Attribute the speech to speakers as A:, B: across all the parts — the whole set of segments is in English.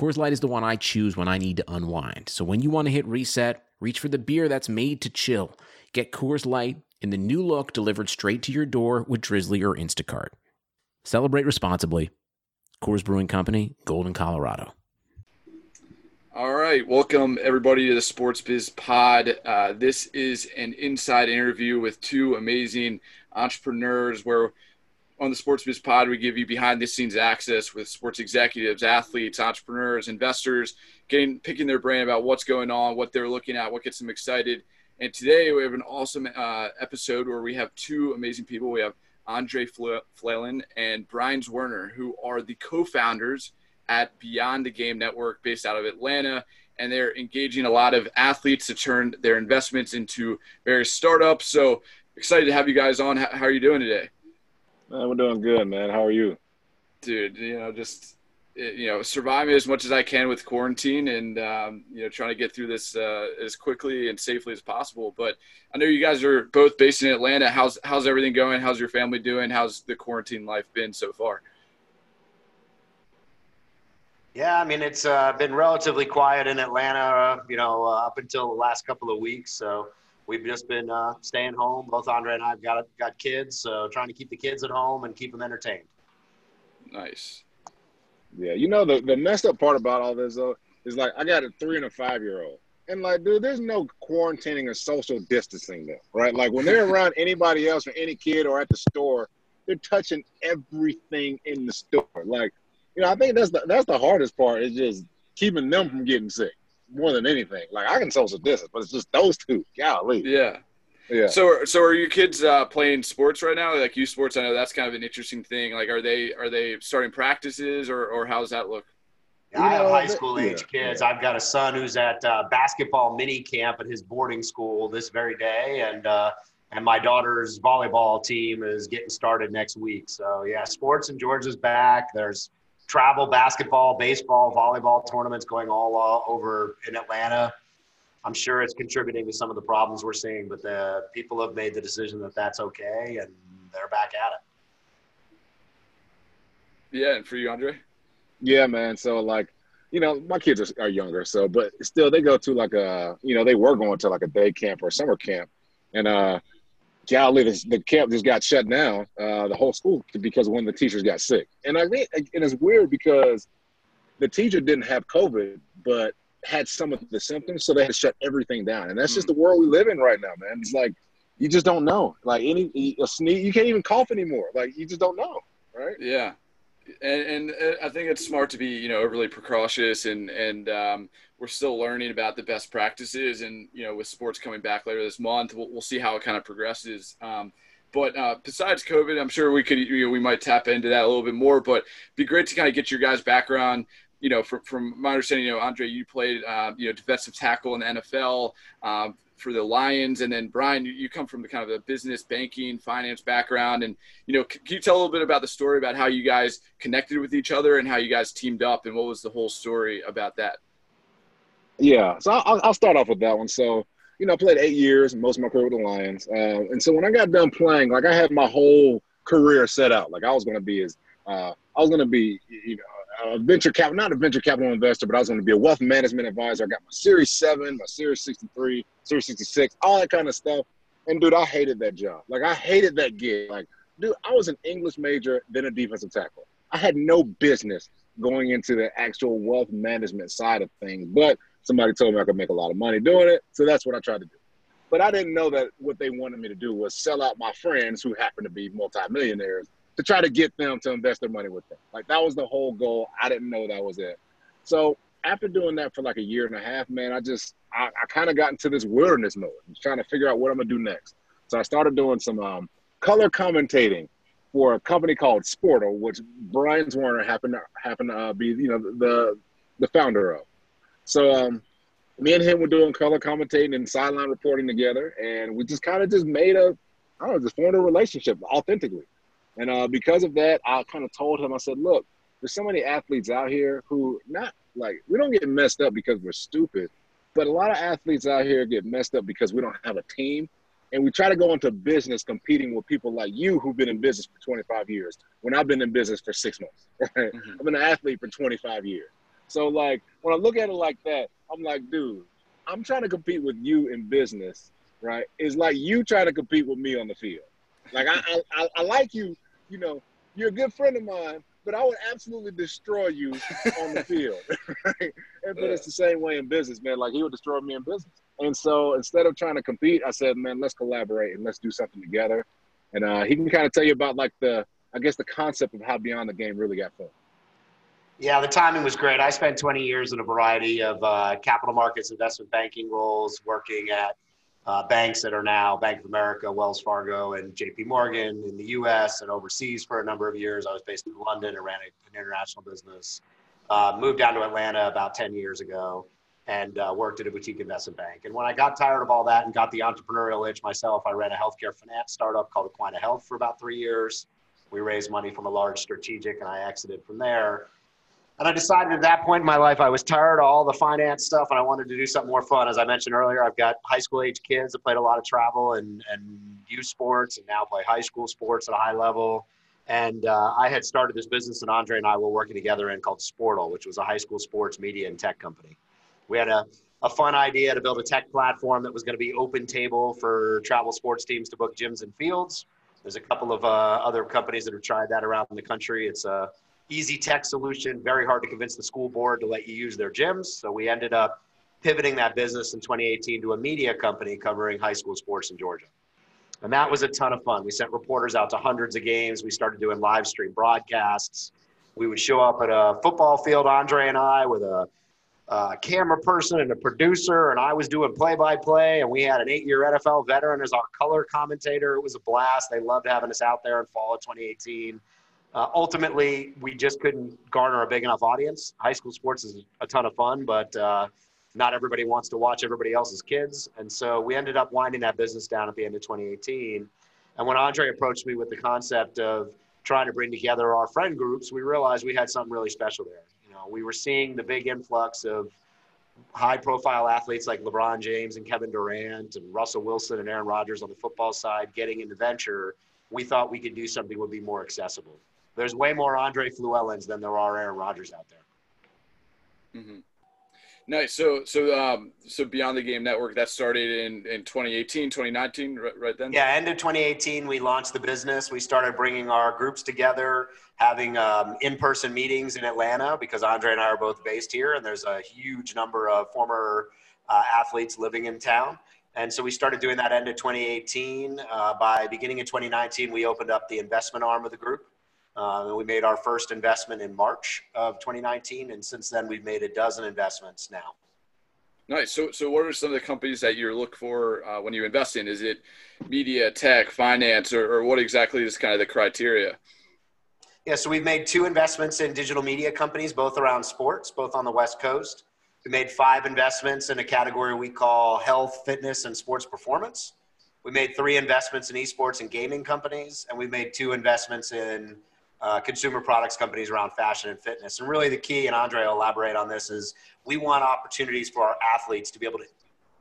A: Coors Light is the one I choose when I need to unwind. So when you want to hit reset, reach for the beer that's made to chill. Get Coors Light in the new look delivered straight to your door with Drizzly or Instacart. Celebrate responsibly. Coors Brewing Company, Golden, Colorado.
B: All right, welcome everybody to the Sports Biz Pod. Uh, this is an inside interview with two amazing entrepreneurs where on the Sports Biz Pod, we give you behind the scenes access with sports executives, athletes, entrepreneurs, investors, getting picking their brain about what's going on, what they're looking at, what gets them excited. And today we have an awesome uh, episode where we have two amazing people. We have Andre Fluellen and Brian Zwirner, who are the co-founders at Beyond the Game Network, based out of Atlanta. And they're engaging a lot of athletes to turn their investments into various startups. So excited to have you guys on. How are you doing today?
C: Man, we're doing good, man. How are you?
B: Dude, you know, just you know, surviving as much as I can with quarantine, and um, you know, trying to get through this uh, as quickly and safely as possible. But I know you guys are both based in Atlanta. How's how's everything going? How's your family doing? How's the quarantine life been so far?
D: Yeah, I mean, it's uh, been relatively quiet in Atlanta, uh, you know, uh, up until the last couple of weeks. So we've just been uh, staying home. Both Andre and I have got got kids, so trying to keep the kids at home and keep them entertained.
B: Nice.
C: Yeah, you know the the messed up part about all this though is like I got a three and a five year old, and like, dude, there's no quarantining or social distancing them, right? Like when they're around anybody else or any kid or at the store, they're touching everything in the store. Like, you know, I think that's the that's the hardest part is just keeping them from getting sick more than anything. Like I can social distance, but it's just those two. Golly.
B: Yeah. Yeah. So, so are your kids uh, playing sports right now? Like youth sports? I know that's kind of an interesting thing. Like, are they are they starting practices, or or how's that look?
D: Yeah, I have high school age kids. I've got a son who's at uh, basketball mini camp at his boarding school this very day, and uh, and my daughter's volleyball team is getting started next week. So yeah, sports in Georgia's back. There's travel basketball, baseball, volleyball tournaments going all uh, over in Atlanta. I'm sure it's contributing to some of the problems we're seeing, but the people have made the decision that that's okay, and they're back at
B: it. Yeah, and for you, Andre.
C: Yeah, man. So like, you know, my kids are, are younger, so but still, they go to like a, you know, they were going to like a day camp or a summer camp, and uh, golly, the, the camp just got shut down, uh, the whole school, because one of the teachers got sick. And I think, and it's weird because the teacher didn't have COVID, but had some of the symptoms, so they had to shut everything down. And that's mm. just the world we live in right now, man. It's like you just don't know. Like any a sneeze, you can't even cough anymore. Like you just don't know, right?
B: Yeah and, and uh, I think it's smart to be, you know, overly precautious and, and um, we're still learning about the best practices and, you know, with sports coming back later this month, we'll, we'll see how it kind of progresses. Um, but uh, besides COVID, I'm sure we could, you know, we might tap into that a little bit more, but be great to kind of get your guys' background, you know, from, from my understanding, you know, Andre, you played, uh, you know, defensive tackle in the NFL, um, for the Lions, and then Brian, you, you come from the kind of a business, banking, finance background, and you know, can, can you tell a little bit about the story about how you guys connected with each other and how you guys teamed up, and what was the whole story about that?
C: Yeah, so I'll, I'll start off with that one. So you know, I played eight years, most of my career with the Lions, uh, and so when I got done playing, like I had my whole career set out. Like I was going to be as uh, I was going to be, you know, a venture capital, not a venture capital investor, but I was going to be a wealth management advisor. I got my Series 7, my Series 63, Series 66, all that kind of stuff. And dude, I hated that job. Like, I hated that gig. Like, dude, I was an English major, then a defensive tackle. I had no business going into the actual wealth management side of things, but somebody told me I could make a lot of money doing it. So that's what I tried to do. But I didn't know that what they wanted me to do was sell out my friends who happened to be multimillionaires to try to get them to invest their money with them. Like that was the whole goal. I didn't know that was it. So after doing that for like a year and a half, man, I just I, I kind of got into this wilderness mode. I was trying to figure out what I'm gonna do next. So I started doing some um, color commentating for a company called Sportle, which Brian Warner happened to happen to uh, be you know the the founder of. So um, me and him were doing color commentating and sideline reporting together, and we just kind of just made a, I don't know, just formed a relationship authentically. And uh, because of that, I kind of told him, I said, look, there's so many athletes out here who not like we don't get messed up because we're stupid, but a lot of athletes out here get messed up because we don't have a team. And we try to go into business competing with people like you who've been in business for 25 years when I've been in business for six months. Right? Mm-hmm. I've been an athlete for 25 years. So like when I look at it like that, I'm like, dude, I'm trying to compete with you in business, right? It's like you trying to compete with me on the field. Like I, I, I like you, you know, you're a good friend of mine, but I would absolutely destroy you on the field. Right? And, but it's the same way in business, man. Like he would destroy me in business. And so instead of trying to compete, I said, man, let's collaborate and let's do something together. And uh, he can kind of tell you about like the, I guess the concept of how Beyond the Game really got formed.
D: Yeah, the timing was great. I spent 20 years in a variety of uh, capital markets, investment banking roles, working at uh, banks that are now Bank of America, Wells Fargo, and JP Morgan in the US and overseas for a number of years. I was based in London and ran an international business. Uh, moved down to Atlanta about 10 years ago and uh, worked at a boutique investment bank. And when I got tired of all that and got the entrepreneurial itch myself, I ran a healthcare finance startup called Aquina Health for about three years. We raised money from a large strategic and I exited from there and I decided at that point in my life, I was tired of all the finance stuff and I wanted to do something more fun. As I mentioned earlier, I've got high school age kids that played a lot of travel and, and youth sports and now play high school sports at a high level. And uh, I had started this business, and Andre and I were working together in called Sportle, which was a high school sports media and tech company. We had a, a fun idea to build a tech platform that was going to be open table for travel sports teams to book gyms and fields. There's a couple of uh, other companies that have tried that around the country. It's a easy tech solution, very hard to convince the school board to let you use their gyms. So we ended up pivoting that business in 2018 to a media company covering high school sports in Georgia. And that was a ton of fun. We sent reporters out to hundreds of games. We started doing live stream broadcasts. We would show up at a football field, Andre and I, with a, a camera person and a producer, and I was doing play by play. And we had an eight year NFL veteran as our color commentator. It was a blast. They loved having us out there in fall of 2018. Uh, ultimately, we just couldn't garner a big enough audience. High school sports is a ton of fun, but uh, not everybody wants to watch everybody else's kids. And so we ended up winding that business down at the end of 2018. And when Andre approached me with the concept of trying to bring together our friend groups, we realized we had something really special there. You know, we were seeing the big influx of high profile athletes like LeBron James and Kevin Durant and Russell Wilson and Aaron Rodgers on the football side getting into venture. We thought we could do something would be more accessible there's way more Andre Fluellens than there are Aaron Rodgers out there.
B: Mm-hmm. Nice. So, so, um, so Beyond the Game Network that started in, in 2018, 2019, right, right then?
D: Yeah, end of 2018, we launched the business. We started bringing our groups together, having um, in-person meetings in Atlanta because Andre and I are both based here, and there's a huge number of former uh, athletes living in town. And so we started doing that end of 2018. Uh, by beginning of 2019, we opened up the investment arm of the group. Uh, we made our first investment in March of 2019, and since then we've made a dozen investments now.
B: Nice. So, so what are some of the companies that you look for uh, when you invest in? Is it media, tech, finance, or, or what exactly is kind of the criteria?
D: Yeah, so we've made two investments in digital media companies, both around sports, both on the West Coast. We made five investments in a category we call health, fitness, and sports performance. We made three investments in esports and gaming companies, and we made two investments in uh, consumer products companies around fashion and fitness. And really, the key, and Andre will elaborate on this, is we want opportunities for our athletes to be able to,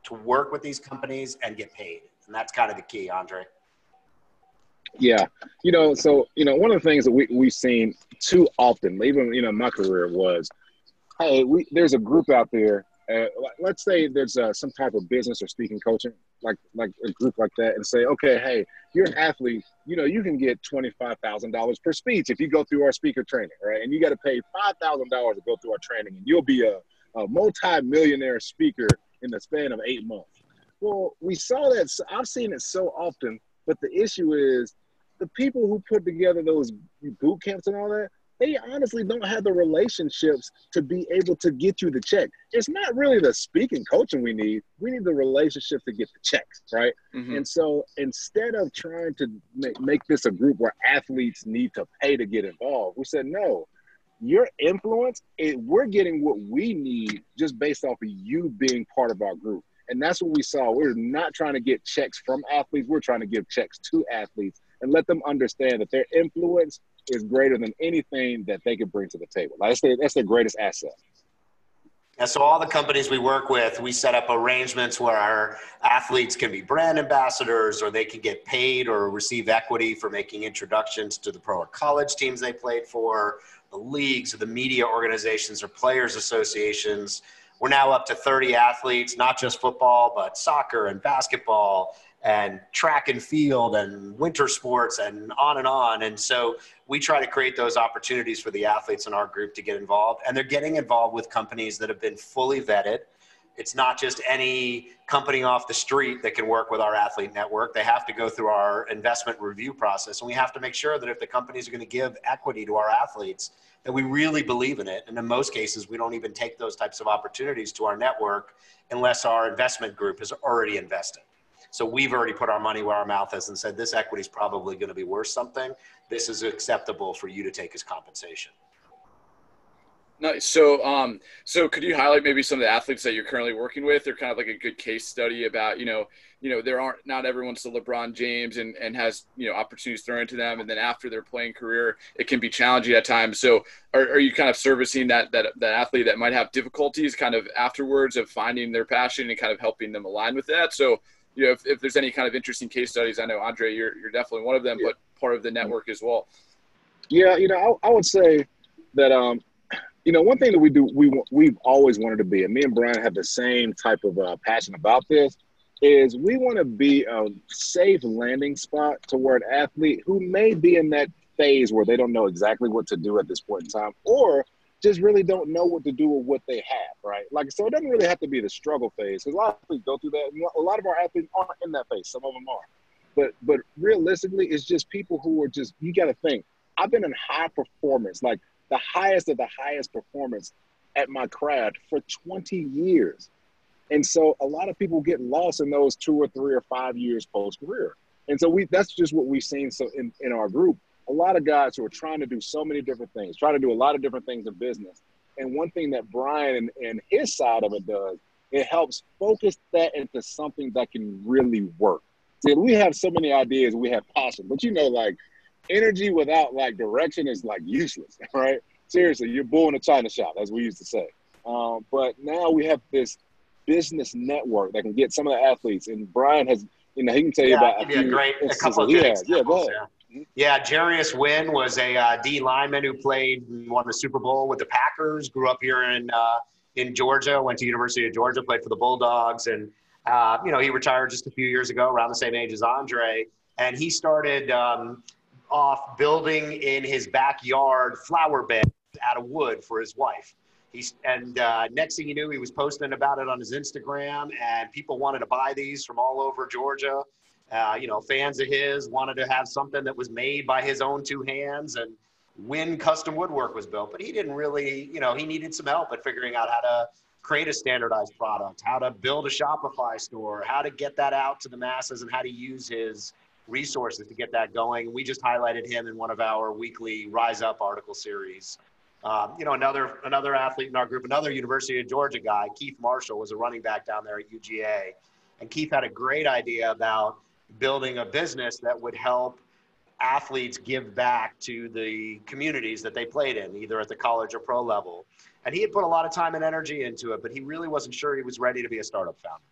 D: to work with these companies and get paid. And that's kind of the key, Andre.
C: Yeah. You know, so, you know, one of the things that we, we've seen too often, even, you know, my career was, hey, we, there's a group out there uh, let's say there's uh, some type of business or speaking coaching, like like a group like that, and say, okay, hey, you're an athlete, you know, you can get twenty five thousand dollars per speech if you go through our speaker training, right? And you got to pay five thousand dollars to go through our training, and you'll be a, a multi-millionaire speaker in the span of eight months. Well, we saw that. I've seen it so often, but the issue is the people who put together those boot camps and all that they honestly don't have the relationships to be able to get you the check. It's not really the speaking coaching we need. We need the relationship to get the checks, right? Mm-hmm. And so instead of trying to make, make this a group where athletes need to pay to get involved, we said, no, your influence, it, we're getting what we need just based off of you being part of our group. And that's what we saw. We're not trying to get checks from athletes. We're trying to give checks to athletes and let them understand that their influence is greater than anything that they can bring to the table. Like that's their, that's their greatest asset.
D: And so, all the companies we work with, we set up arrangements where our athletes can be brand ambassadors or they can get paid or receive equity for making introductions to the pro or college teams they played for, the leagues or the media organizations or players associations. We're now up to 30 athletes, not just football, but soccer and basketball and track and field and winter sports and on and on. And so we try to create those opportunities for the athletes in our group to get involved. And they're getting involved with companies that have been fully vetted. It's not just any company off the street that can work with our athlete network. They have to go through our investment review process. And we have to make sure that if the companies are going to give equity to our athletes, that we really believe in it. And in most cases, we don't even take those types of opportunities to our network unless our investment group is already invested. So we've already put our money where our mouth is and said this equity is probably going to be worth something. This is acceptable for you to take as compensation.
B: Nice. So, um, so could you highlight maybe some of the athletes that you're currently working with? They're kind of like a good case study about, you know, you know, there aren't not everyone's the LeBron James and and has you know opportunities thrown into them, and then after their playing career, it can be challenging at times. So, are, are you kind of servicing that that that athlete that might have difficulties, kind of afterwards of finding their passion and kind of helping them align with that? So, you know, if, if there's any kind of interesting case studies, I know Andre, you're you're definitely one of them, yeah. but part of the network as well.
C: Yeah, you know, I, I would say that um, you know, one thing that we do, we we've always wanted to be, and me and Brian have the same type of uh, passion about this, is we want to be a safe landing spot toward an athlete who may be in that phase where they don't know exactly what to do at this point in time, or just really don't know what to do with what they have, right? Like, so it doesn't really have to be the struggle phase because a lot of athletes go through that. A lot of our athletes aren't in that phase. Some of them are, but but realistically, it's just people who are just. You got to think. I've been in high performance, like the highest of the highest performance at my craft for 20 years. And so a lot of people get lost in those two or three or five years post career. And so we that's just what we've seen so in, in our group. A lot of guys who are trying to do so many different things, trying to do a lot of different things in business. And one thing that Brian and, and his side of it does, it helps focus that into something that can really work. See, we have so many ideas, we have passion, but you know, like energy without like direction is like useless, right? Seriously, you're bull in a china shop, as we used to say. Um, but now we have this business network that can get some of the athletes, and Brian has, you know, he can tell you
D: yeah,
C: about
D: a, a great, a couple of yeah, yeah, go ahead. Yeah. Yeah, Jarius Wynn was a uh, D lineman who played, and won the Super Bowl with the Packers. Grew up here in uh, in Georgia. Went to University of Georgia. Played for the Bulldogs, and uh, you know he retired just a few years ago, around the same age as Andre. And he started um, off building in his backyard flower bed out of wood for his wife. He's, and uh, next thing you knew, he was posting about it on his Instagram, and people wanted to buy these from all over Georgia. Uh, you know, fans of his wanted to have something that was made by his own two hands, and when custom woodwork was built. But he didn't really, you know, he needed some help at figuring out how to create a standardized product, how to build a Shopify store, how to get that out to the masses, and how to use his resources to get that going. We just highlighted him in one of our weekly Rise Up article series. Um, you know, another another athlete in our group, another University of Georgia guy, Keith Marshall, was a running back down there at UGA, and Keith had a great idea about building a business that would help athletes give back to the communities that they played in, either at the college or pro level. And he had put a lot of time and energy into it, but he really wasn't sure he was ready to be a startup founder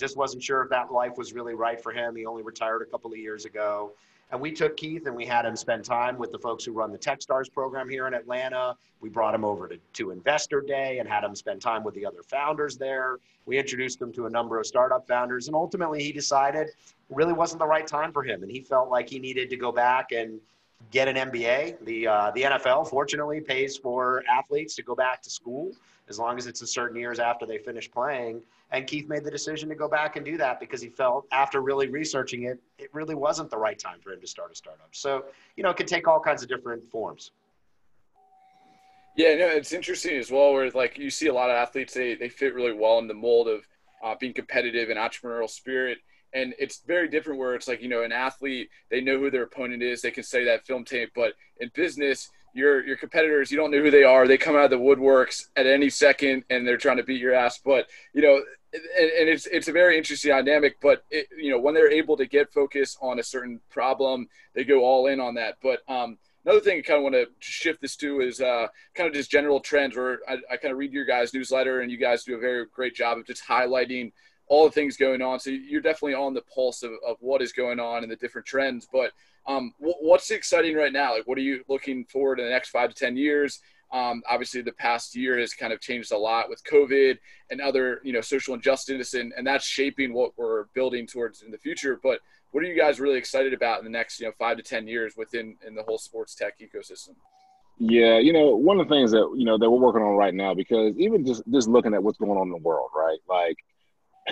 D: just wasn't sure if that life was really right for him. He only retired a couple of years ago. And we took Keith and we had him spend time with the folks who run the Techstars program here in Atlanta. We brought him over to, to Investor Day and had him spend time with the other founders there. We introduced him to a number of startup founders. And ultimately, he decided really wasn't the right time for him. And he felt like he needed to go back and get an MBA. The, uh, the NFL, fortunately, pays for athletes to go back to school as long as it's a certain years after they finish playing. And Keith made the decision to go back and do that because he felt after really researching it, it really wasn't the right time for him to start a startup. So, you know, it could take all kinds of different forms.
B: Yeah, no, it's interesting as well. Where like you see a lot of athletes, they they fit really well in the mold of uh, being competitive and entrepreneurial spirit. And it's very different where it's like you know an athlete, they know who their opponent is, they can say that film tape. But in business, your your competitors, you don't know who they are. They come out of the woodworks at any second, and they're trying to beat your ass. But you know, and, and it's it's a very interesting dynamic. But it, you know, when they're able to get focus on a certain problem, they go all in on that. But um, another thing I kind of want to shift this to is uh, kind of just general trends. Where I, I kind of read your guys' newsletter, and you guys do a very great job of just highlighting all the things going on. So you're definitely on the pulse of, of what is going on and the different trends. But um, what's exciting right now? Like, what are you looking forward in the next five to ten years? Um, obviously, the past year has kind of changed a lot with COVID and other, you know, social injustice, and, and that's shaping what we're building towards in the future. But what are you guys really excited about in the next, you know, five to ten years within in the whole sports tech ecosystem?
C: Yeah, you know, one of the things that you know that we're working on right now, because even just just looking at what's going on in the world, right? Like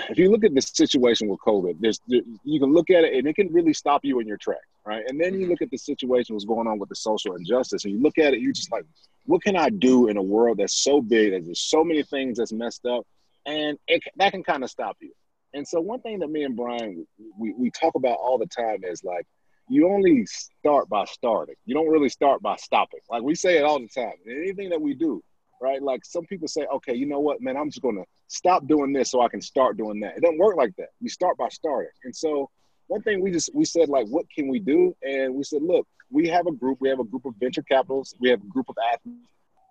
C: if you look at the situation with COVID, there's there, you can look at it and it can really stop you in your track, right? And then you mm-hmm. look at the situation what's going on with the social injustice, and you look at it, you're just like, what can I do in a world that's so big that there's so many things that's messed up, and it, that can kind of stop you. And so one thing that me and Brian we, we talk about all the time is like you only start by starting. You don't really start by stopping. Like we say it all the time. Anything that we do, right? Like some people say, okay, you know what, man, I'm just gonna stop doing this so I can start doing that. It doesn't work like that. You start by starting. And so one thing we just we said like, what can we do? And we said, look, we have a group. We have a group of venture capitalists. We have a group of athletes.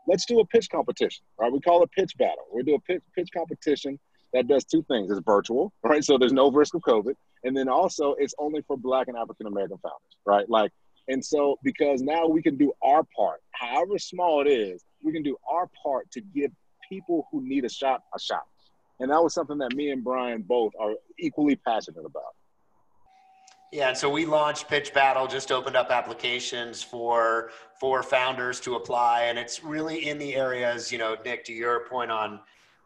C: Let's do a pitch competition. Right? We call it pitch battle. We do a pitch pitch competition that does two things. It's virtual, right? So there's no risk of COVID, and then also it's only for Black and African American founders, right? Like, and so because now we can do our part, however small it is, we can do our part to give people who need a shot a shot. And that was something that me and Brian both are equally passionate about.
D: Yeah, and so we launched Pitch Battle, just opened up applications for for founders to apply, and it's really in the areas, you know, Nick, to your point on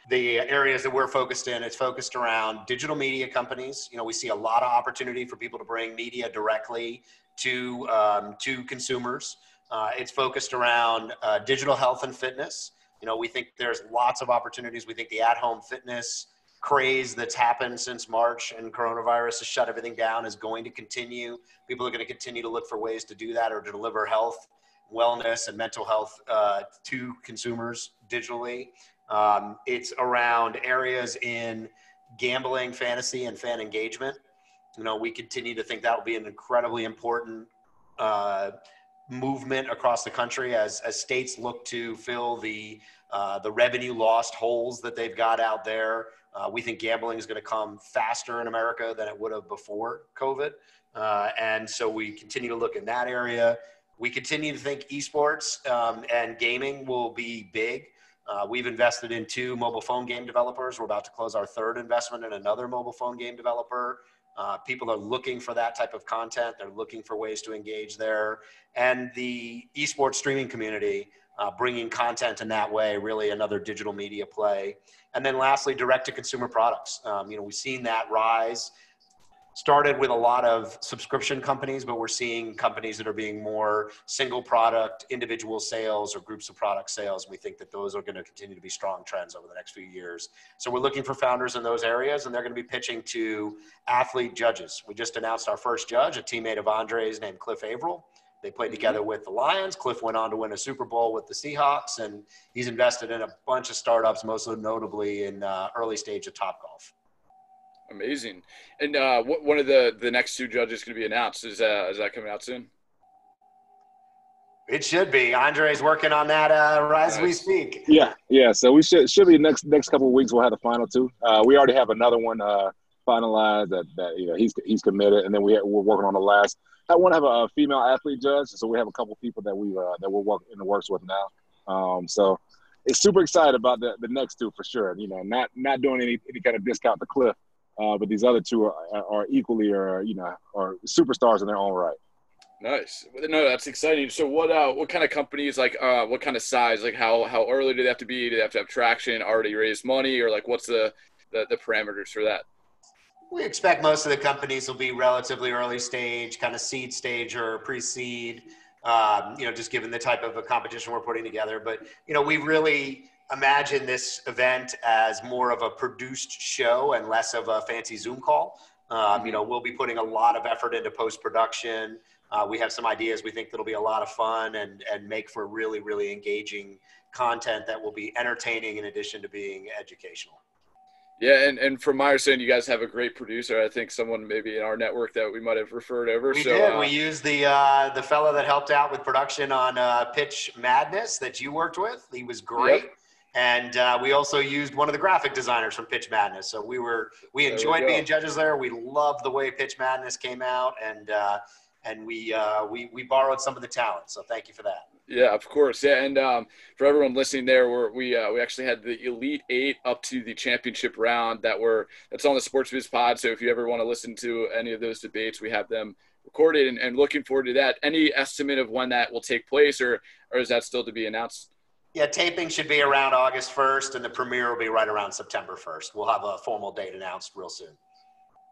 D: the areas that we're focused in, it's focused around digital media companies. You know, we see a lot of opportunity for people to bring media directly to um, to consumers. Uh, it's focused around uh, digital health and fitness. You know, we think there's lots of opportunities. We think the at-home fitness craze that's happened since March and coronavirus has shut everything down is going to continue. People are going to continue to look for ways to do that or to deliver health, wellness, and mental health uh, to consumers digitally. Um, it's around areas in gambling, fantasy, and fan engagement. You know, we continue to think that will be an incredibly important uh, movement across the country as, as states look to fill the, uh, the revenue lost holes that they've got out there. Uh, we think gambling is going to come faster in America than it would have before COVID. Uh, and so we continue to look in that area. We continue to think esports um, and gaming will be big. Uh, we've invested in two mobile phone game developers. We're about to close our third investment in another mobile phone game developer. Uh, people are looking for that type of content. They're looking for ways to engage there. And the esports streaming community, uh, bringing content in that way, really another digital media play. And then lastly, direct to consumer products. Um, you know, we've seen that rise started with a lot of subscription companies, but we're seeing companies that are being more single product, individual sales, or groups of product sales. We think that those are going to continue to be strong trends over the next few years. So we're looking for founders in those areas, and they're going to be pitching to athlete judges. We just announced our first judge, a teammate of Andre's named Cliff Avril. They played together with the Lions. Cliff went on to win a Super Bowl with the Seahawks, and he's invested in a bunch of startups, most notably in uh, early stage of Top Golf.
B: Amazing. And uh, what, one of the the next two judges going to be announced is uh, is that coming out soon?
D: It should be. Andre's working on that uh, as nice. we speak.
C: Yeah, yeah. So we should should be next next couple of weeks. We'll have the final two. Uh, we already have another one uh, finalized that that you know he's he's committed, and then we we're working on the last. I want to have a, female athlete judge, so we have a couple people that we uh, that we're working in the works with now. Um, so it's super excited about the, the next two for sure. You know, not not doing any any kind of discount to Cliff uh, but these other two are, are equally or you know are superstars in their own right.
B: Nice. No, that's exciting. So, what uh, what kind of companies like uh, what kind of size? Like, how how early do they have to be? Do they have to have traction? Already raised money, or like what's the the, the parameters for that?
D: We expect most of the companies will be relatively early stage, kind of seed stage or pre-seed. Um, you know, just given the type of a competition we're putting together. But you know, we really imagine this event as more of a produced show and less of a fancy Zoom call. Um, you know, we'll be putting a lot of effort into post production. Uh, we have some ideas we think that'll be a lot of fun and, and make for really, really engaging content that will be entertaining in addition to being educational.
B: Yeah, and, and from my understanding, you guys have a great producer. I think someone maybe in our network that we might have referred over.
D: We
B: so,
D: did.
B: Uh,
D: we used the uh, the fellow that helped out with production on uh, Pitch Madness that you worked with. He was great. Yep. And uh, we also used one of the graphic designers from Pitch Madness. So we were we enjoyed we being judges there. We loved the way Pitch Madness came out, and uh, and we uh, we we borrowed some of the talent. So thank you for that.
B: Yeah, of course. Yeah, and um, for everyone listening, there we're, we uh, we actually had the elite eight up to the championship round that were that's on the Sports Biz Pod. So if you ever want to listen to any of those debates, we have them recorded and, and looking forward to that. Any estimate of when that will take place, or or is that still to be announced?
D: Yeah, taping should be around August 1st, and the premiere will be right around September 1st. We'll have a formal date announced real soon.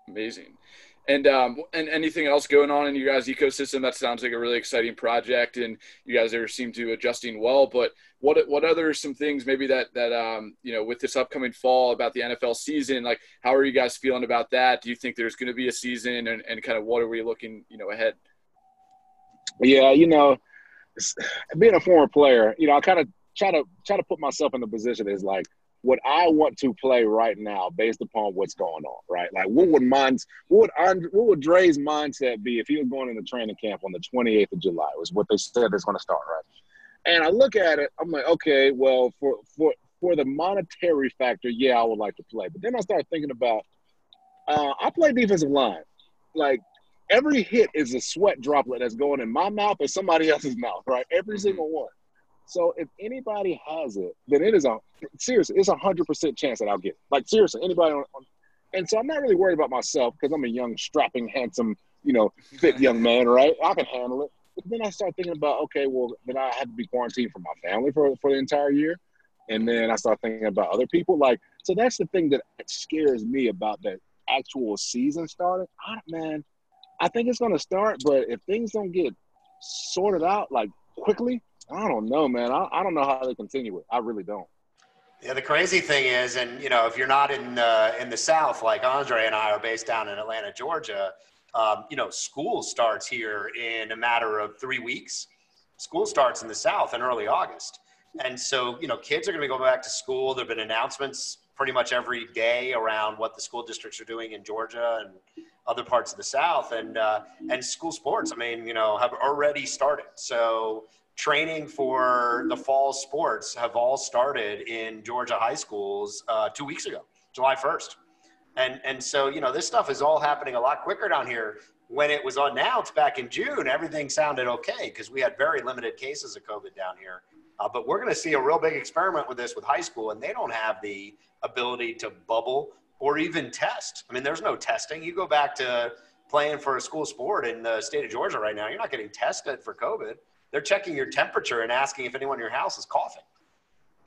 B: Amazing. And um, and anything else going on in your guys' ecosystem? That sounds like a really exciting project, and you guys are seem to adjusting well. But what what other some things maybe that that um, you know with this upcoming fall about the NFL season? Like, how are you guys feeling about that? Do you think there's going to be a season, and, and kind of what are we looking you know ahead?
C: Yeah, you know, being a former player, you know, I kind of try to try to put myself in the position is like what I want to play right now based upon what's going on, right? Like what would mine's what would Andre, what would Dre's mindset be if he was going into training camp on the 28th of July was what they said is going to start, right? And I look at it, I'm like, okay, well, for for for the monetary factor, yeah, I would like to play. But then I start thinking about uh, I play defensive line. Like every hit is a sweat droplet that's going in my mouth or somebody else's mouth, right? Every mm-hmm. single one. So if anybody has it, then it is a seriously, it's a hundred percent chance that I'll get it. Like seriously, anybody on, on and so I'm not really worried about myself because I'm a young, strapping, handsome, you know, fit young man, right? I can handle it. But then I start thinking about, okay, well, then I have to be quarantined from my family for, for the entire year. And then I start thinking about other people. Like, so that's the thing that scares me about the actual season starting. I, man, I think it's going to start, but if things don't get sorted out like quickly, I don't know, man. I, I don't know how they continue it. I really don't.
D: Yeah, the crazy thing is, and you know, if you're not in the in the South, like Andre and I are based down in Atlanta, Georgia, um, you know, school starts here in a matter of three weeks. School starts in the South in early August, and so you know, kids are going to be going back to school. There've been announcements pretty much every day around what the school districts are doing in Georgia and other parts of the South, and uh, and school sports. I mean, you know, have already started. So training for the fall sports have all started in Georgia high schools uh, two weeks ago, July 1st. And, and so, you know, this stuff is all happening a lot quicker down here. When it was announced back in June, everything sounded okay because we had very limited cases of COVID down here. Uh, but we're going to see a real big experiment with this with high school, and they don't have the ability to bubble or even test. I mean, there's no testing. You go back to playing for a school sport in the state of Georgia right now, you're not getting tested for COVID they're checking your temperature and asking if anyone in your house is coughing,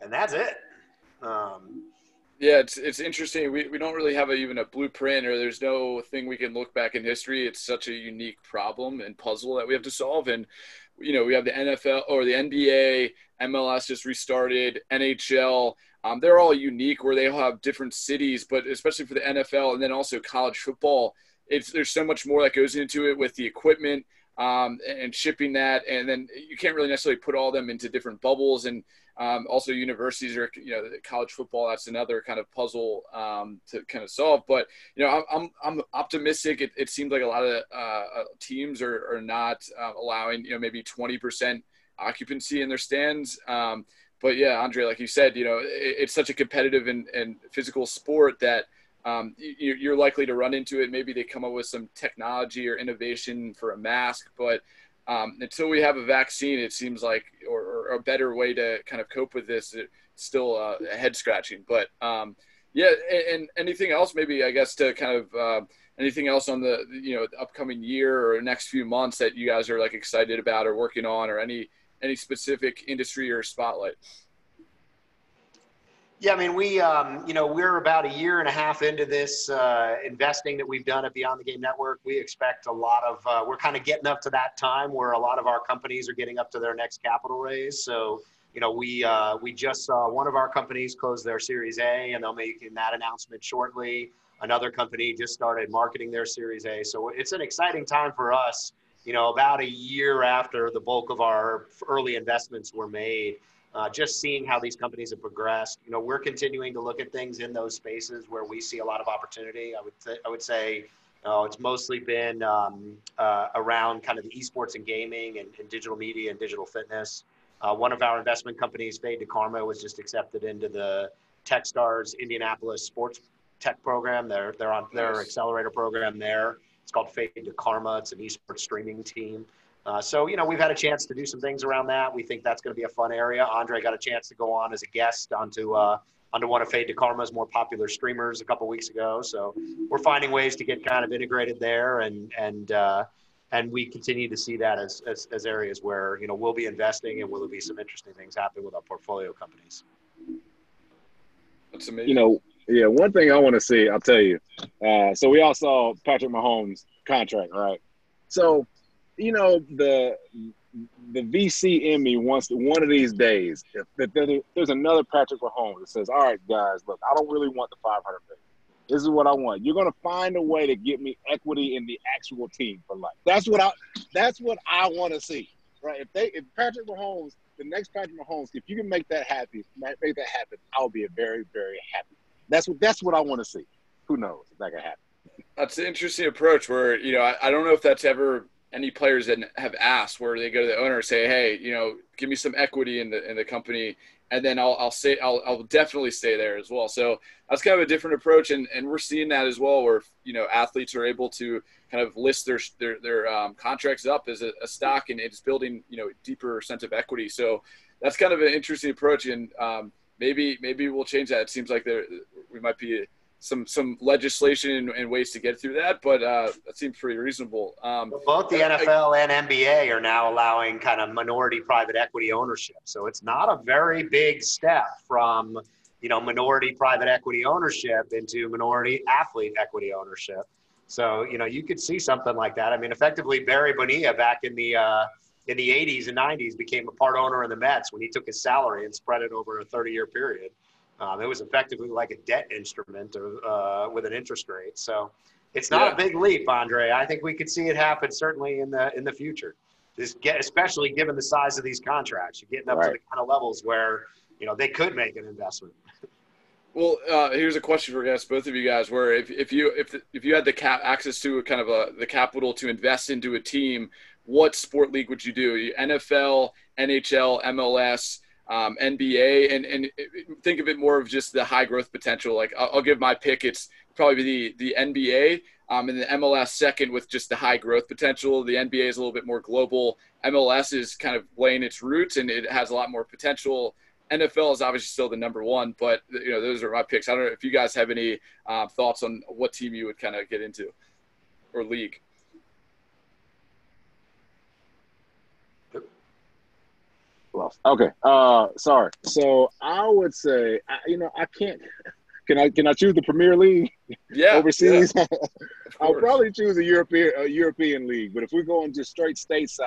D: and that's it. Um,
B: yeah, it's it's interesting. We we don't really have a, even a blueprint, or there's no thing we can look back in history. It's such a unique problem and puzzle that we have to solve. And you know, we have the NFL or the NBA, MLS just restarted, NHL. Um, they're all unique where they all have different cities, but especially for the NFL and then also college football, it's there's so much more that goes into it with the equipment um, and shipping that. And then you can't really necessarily put all them into different bubbles. And um, also universities or you know college football. That's another kind of puzzle um, to kind of solve. But you know, I'm I'm, optimistic. It, it seems like a lot of uh, uh teams are, are not uh, allowing you know maybe 20 percent occupancy in their stands. Um, but yeah, Andre, like you said, you know, it, it's such a competitive and, and physical sport that um, you, are likely to run into it. Maybe they come up with some technology or innovation for a mask, but um, until we have a vaccine, it seems like, or, or, a better way to kind of cope with this, it's still uh, head scratching. But um, yeah, and, and, anything else, maybe I guess to kind of uh, anything else on the you know the upcoming year or next few months that you guys are like excited about or working on, or any any specific industry or spotlight.
D: Yeah, I mean, we, um, you know, we're about a year and a half into this uh, investing that we've done at Beyond the Game Network. We expect a lot of, uh, we're kind of getting up to that time where a lot of our companies are getting up to their next capital raise. So, you know, we uh, we just saw one of our companies close their Series A, and they'll make that announcement shortly. Another company just started marketing their Series A, so it's an exciting time for us you know, about a year after the bulk of our early investments were made, uh, just seeing how these companies have progressed. You know, we're continuing to look at things in those spaces where we see a lot of opportunity. I would th- I would say. Uh, it's mostly been um, uh, around kind of the esports and gaming and, and digital media and digital fitness. Uh, one of our investment companies, Fade to Karma, was just accepted into the TechStars Indianapolis Sports Tech program. They're they're on their accelerator program there. It's called Fade to Karma. It's an esports streaming team. Uh, so, you know, we've had a chance to do some things around that. We think that's going to be a fun area. Andre got a chance to go on as a guest onto uh, onto one of Fade to Karma's more popular streamers a couple weeks ago. So we're finding ways to get kind of integrated there, and and uh, and we continue to see that as, as as areas where you know we'll be investing and will be some interesting things happening with our portfolio companies.
B: That's amazing.
C: You know, yeah. One thing I want to see, I'll tell you. Uh, so we all saw Patrick Mahomes' contract, right? So you know the the VC in me wants one of these days if, if there's another Patrick Mahomes that says, "All right, guys, look, I don't really want the 500 million. This is what I want. You're going to find a way to get me equity in the actual team for life. That's what I. That's what I want to see, right? If they, if Patrick Mahomes, the next Patrick Mahomes, if you can make that happy, make that happen, I'll be very, very happy. That's what. That's what I want to see. Who knows if that can happen?
B: That's an interesting approach. Where you know, I, I don't know if that's ever any players that have asked where they go to the owner and say, "Hey, you know, give me some equity in the in the company, and then I'll I'll say I'll I'll definitely stay there as well." So that's kind of a different approach, and and we're seeing that as well, where you know athletes are able to kind of list their their their um, contracts up as a, a, stock, and it's building you know deeper sense of equity. So that's kind of an interesting approach, and um, maybe maybe we'll change that. It seems like there we might be some some legislation and, and, ways to get through that, but uh, that seems pretty reasonable. Um,
D: both the NFL I, and NBA are now allowing kind of minority private equity ownership, so it's not a very big step from you know minority private equity ownership into minority athlete equity ownership. So you know you could see something like that. I mean, effectively Barry Bonilla back in the uh, in the 80s and 90s became a part owner in the Mets when he took his salary and spread it over a 30 year period. Um, it was effectively like a debt instrument uh, with an interest rate. So it's not yeah. a big leap, Andre. I think we could see it happen certainly in the in the future. Just get, especially given the size of these contracts, you're getting up right. to the kind of levels where you know they could make an investment.
B: Well, uh, here's a question for guys, both of you guys. Where if, if you if if you had the cap access to a kind of a the capital to invest into a team, what sport league would you do? NFL, NHL, MLS, um, NBA, and and think of it more of just the high growth potential. Like I'll, I'll give my pick. It's probably the the NBA, um, and the MLS second with just the high growth potential. The NBA is a little bit more global. MLS is kind of laying its roots, and it has a lot more potential. NFL is obviously still the number one, but you know those are my picks. I don't know if you guys have any uh, thoughts on what team you would kind of get into or league.
C: Lost. Okay. Uh, sorry. So I would say, I, you know, I can't. Can I can I choose the Premier League?
B: Yeah.
C: Overseas, yeah. I'll probably choose a European a European league. But if we're going just straight stateside,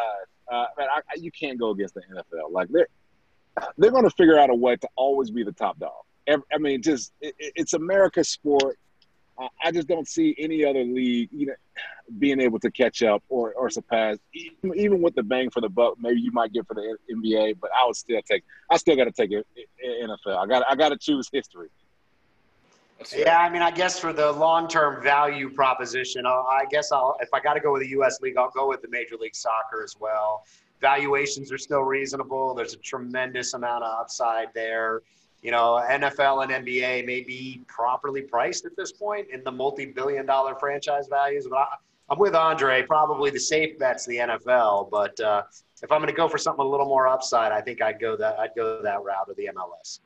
C: uh, man, I, you can't go against the NFL. Like they're they're going to figure out a way to always be the top dog. I mean, just it, it's America's sport. I just don't see any other league, you know, being able to catch up or, or surpass. Even with the bang for the buck, maybe you might get for the NBA, but I would still take. I still got to take it NFL. I got. I got to choose history.
D: Yeah, I mean, I guess for the long-term value proposition, I'll, I guess I'll. If I got to go with the U.S. league, I'll go with the Major League Soccer as well. Valuations are still reasonable. There's a tremendous amount of upside there you know, NFL and NBA may be properly priced at this point in the multi-billion dollar franchise values. But I, am with Andre. Probably the safe bet's the NFL. But uh, if I'm going to go for something a little more upside, I think I'd go that I'd go that route of the MLS.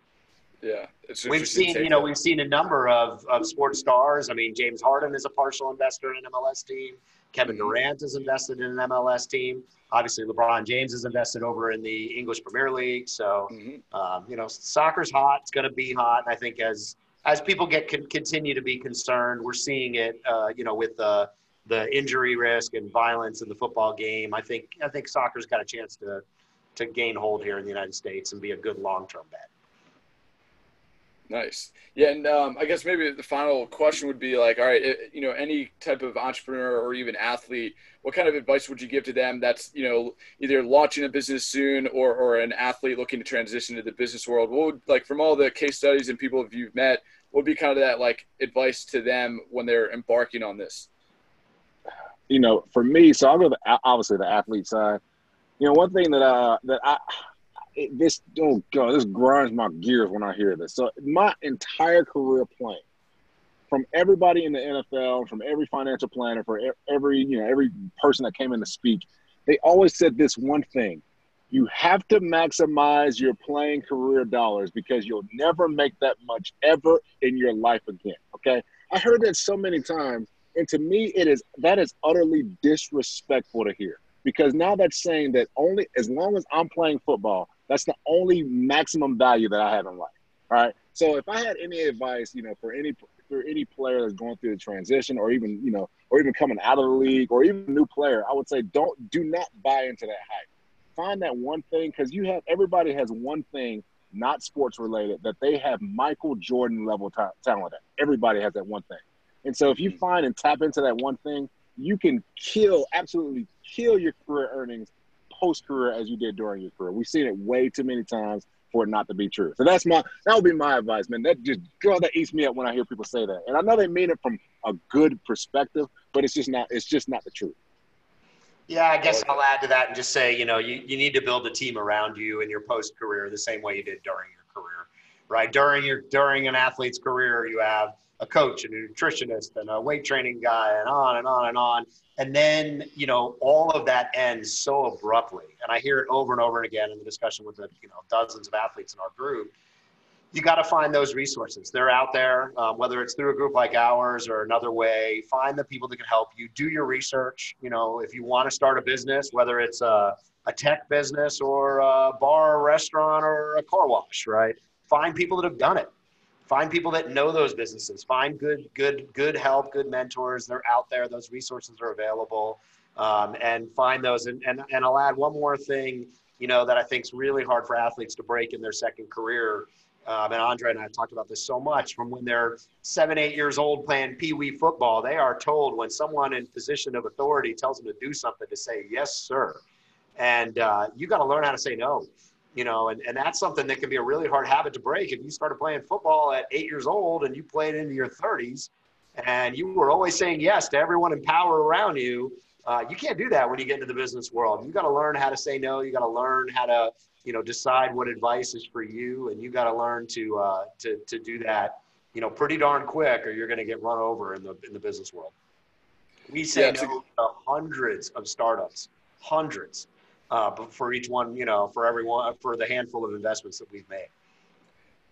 B: Yeah,
D: we've seen you know we've seen a number of, of sports stars. I mean, James Harden is a partial investor in an MLS team. Kevin mm-hmm. Durant is invested in an MLS team obviously LeBron James is invested over in the English Premier League. So, mm-hmm. um, you know, soccer's hot. It's going to be hot. And I think as as people get con- continue to be concerned, we're seeing it. Uh, you know, with the the injury risk and violence in the football game. I think I think soccer's got a chance to to gain hold here in the United States and be a good long term bet.
B: Nice. Yeah, and um, I guess maybe the final question would be like, all right, it, you know, any type of entrepreneur or even athlete, what kind of advice would you give to them that's you know either launching a business soon or or an athlete looking to transition to the business world? What would like from all the case studies and people you've met, what would be kind of that like advice to them when they're embarking on this?
C: You know, for me, so I'll go the obviously the athlete side. You know, one thing that uh that I it, this oh god, this grinds my gears when I hear this. So my entire career playing, from everybody in the NFL, from every financial planner, for every you know every person that came in to speak, they always said this one thing: you have to maximize your playing career dollars because you'll never make that much ever in your life again. Okay, I heard that so many times, and to me, it is that is utterly disrespectful to hear because now that's saying that only as long as I'm playing football, that's the only maximum value that I have in life. All right. So if I had any advice, you know, for any for any player that's going through the transition or even, you know, or even coming out of the league or even a new player, I would say don't do not buy into that hype. Find that one thing because you have everybody has one thing not sports related that they have Michael Jordan level talent at. Everybody has that one thing. And so if you mm-hmm. find and tap into that one thing, you can kill absolutely kill your career earnings post career as you did during your career. We've seen it way too many times for it not to be true. So that's my that would be my advice, man. That just girl that eats me up when I hear people say that. And I know they mean it from a good perspective, but it's just not it's just not the truth.
D: Yeah, I guess I'll add to that and just say, you know, you, you need to build a team around you in your post career the same way you did during your career. Right? During your during an athlete's career, you have a coach and a nutritionist and a weight training guy and on and on and on. And then you know all of that ends so abruptly. And i hear it over and over and again in the discussion with the you know dozens of athletes in our group. You got to find those resources. They're out there um, whether it's through a group like ours or another way. Find the people that can help you. Do your research. You know if you want to start a business whether it's a, a tech business or a bar or restaurant or a car wash right? Find people that have done it find people that know those businesses. Find good good good help good mentors. They're out there. Those resources are available. Um, and find those. And, and and i'll add one more thing you know that i think is really hard for athletes to break in their second career. Um, and andre and i have talked about this so much from when they're seven eight years old playing pee-wee football. They are told when someone in position of authority tells them to do something to say yes sir. And uh, you got to learn how to say no you know, and, and that's something that can be a really hard habit to break. If you started playing football at eight years old and you played into your 30s and you were always saying yes to everyone in power around you, uh, you can't do that when you get into the business world. You got to learn how to say no. You got to learn how to, you know, decide what advice is for you, and you got to learn to uh, to to do that, you know, pretty darn quick, or you're going to get run over in the in the business world. We say yeah, no to hundreds of startups, hundreds, uh, for each one, you know, for everyone, for the handful of investments that we've made.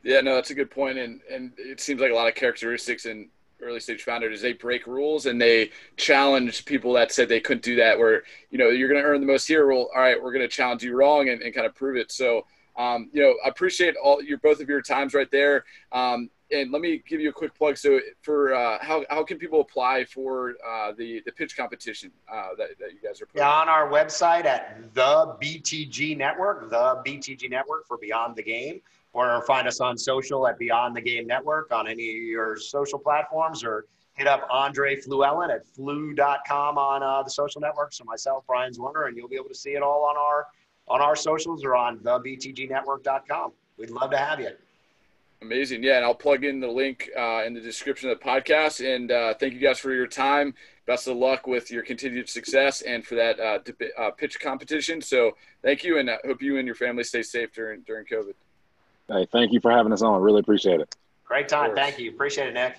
B: Yeah, no, that's a good point, and and it seems like a lot of characteristics in early stage founders is they break rules and they challenge people that said they couldn't do that. Where you know you're going to earn the most here. Well, all right, we're going to challenge you wrong and, and kind of prove it. So, um, you know, I appreciate all your both of your times right there. Um, and let me give you a quick plug. So, for uh, how, how can people apply for uh, the the pitch competition uh, that, that you guys are putting?
D: Yeah, on our website at the BTG Network, the BTG Network for Beyond the Game, or find us on social at Beyond the Game Network on any of your social platforms, or hit up Andre Fluellen at flu.com on uh, the social networks, so myself, Brian Zwerner, and you'll be able to see it all on our on our socials or on thebtgnetwork.com. We'd love to have you.
B: Amazing. Yeah. And I'll plug in the link uh, in the description of the podcast. And uh, thank you guys for your time. Best of luck with your continued success and for that uh, dip- uh, pitch competition. So thank you. And I hope you and your family stay safe during, during COVID.
C: Hey, thank you for having us on. Really appreciate it.
D: Great time. Thank you. Appreciate it, Nick.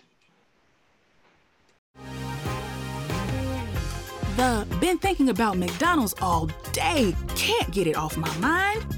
E: The been thinking about McDonald's all day. Can't get it off my mind.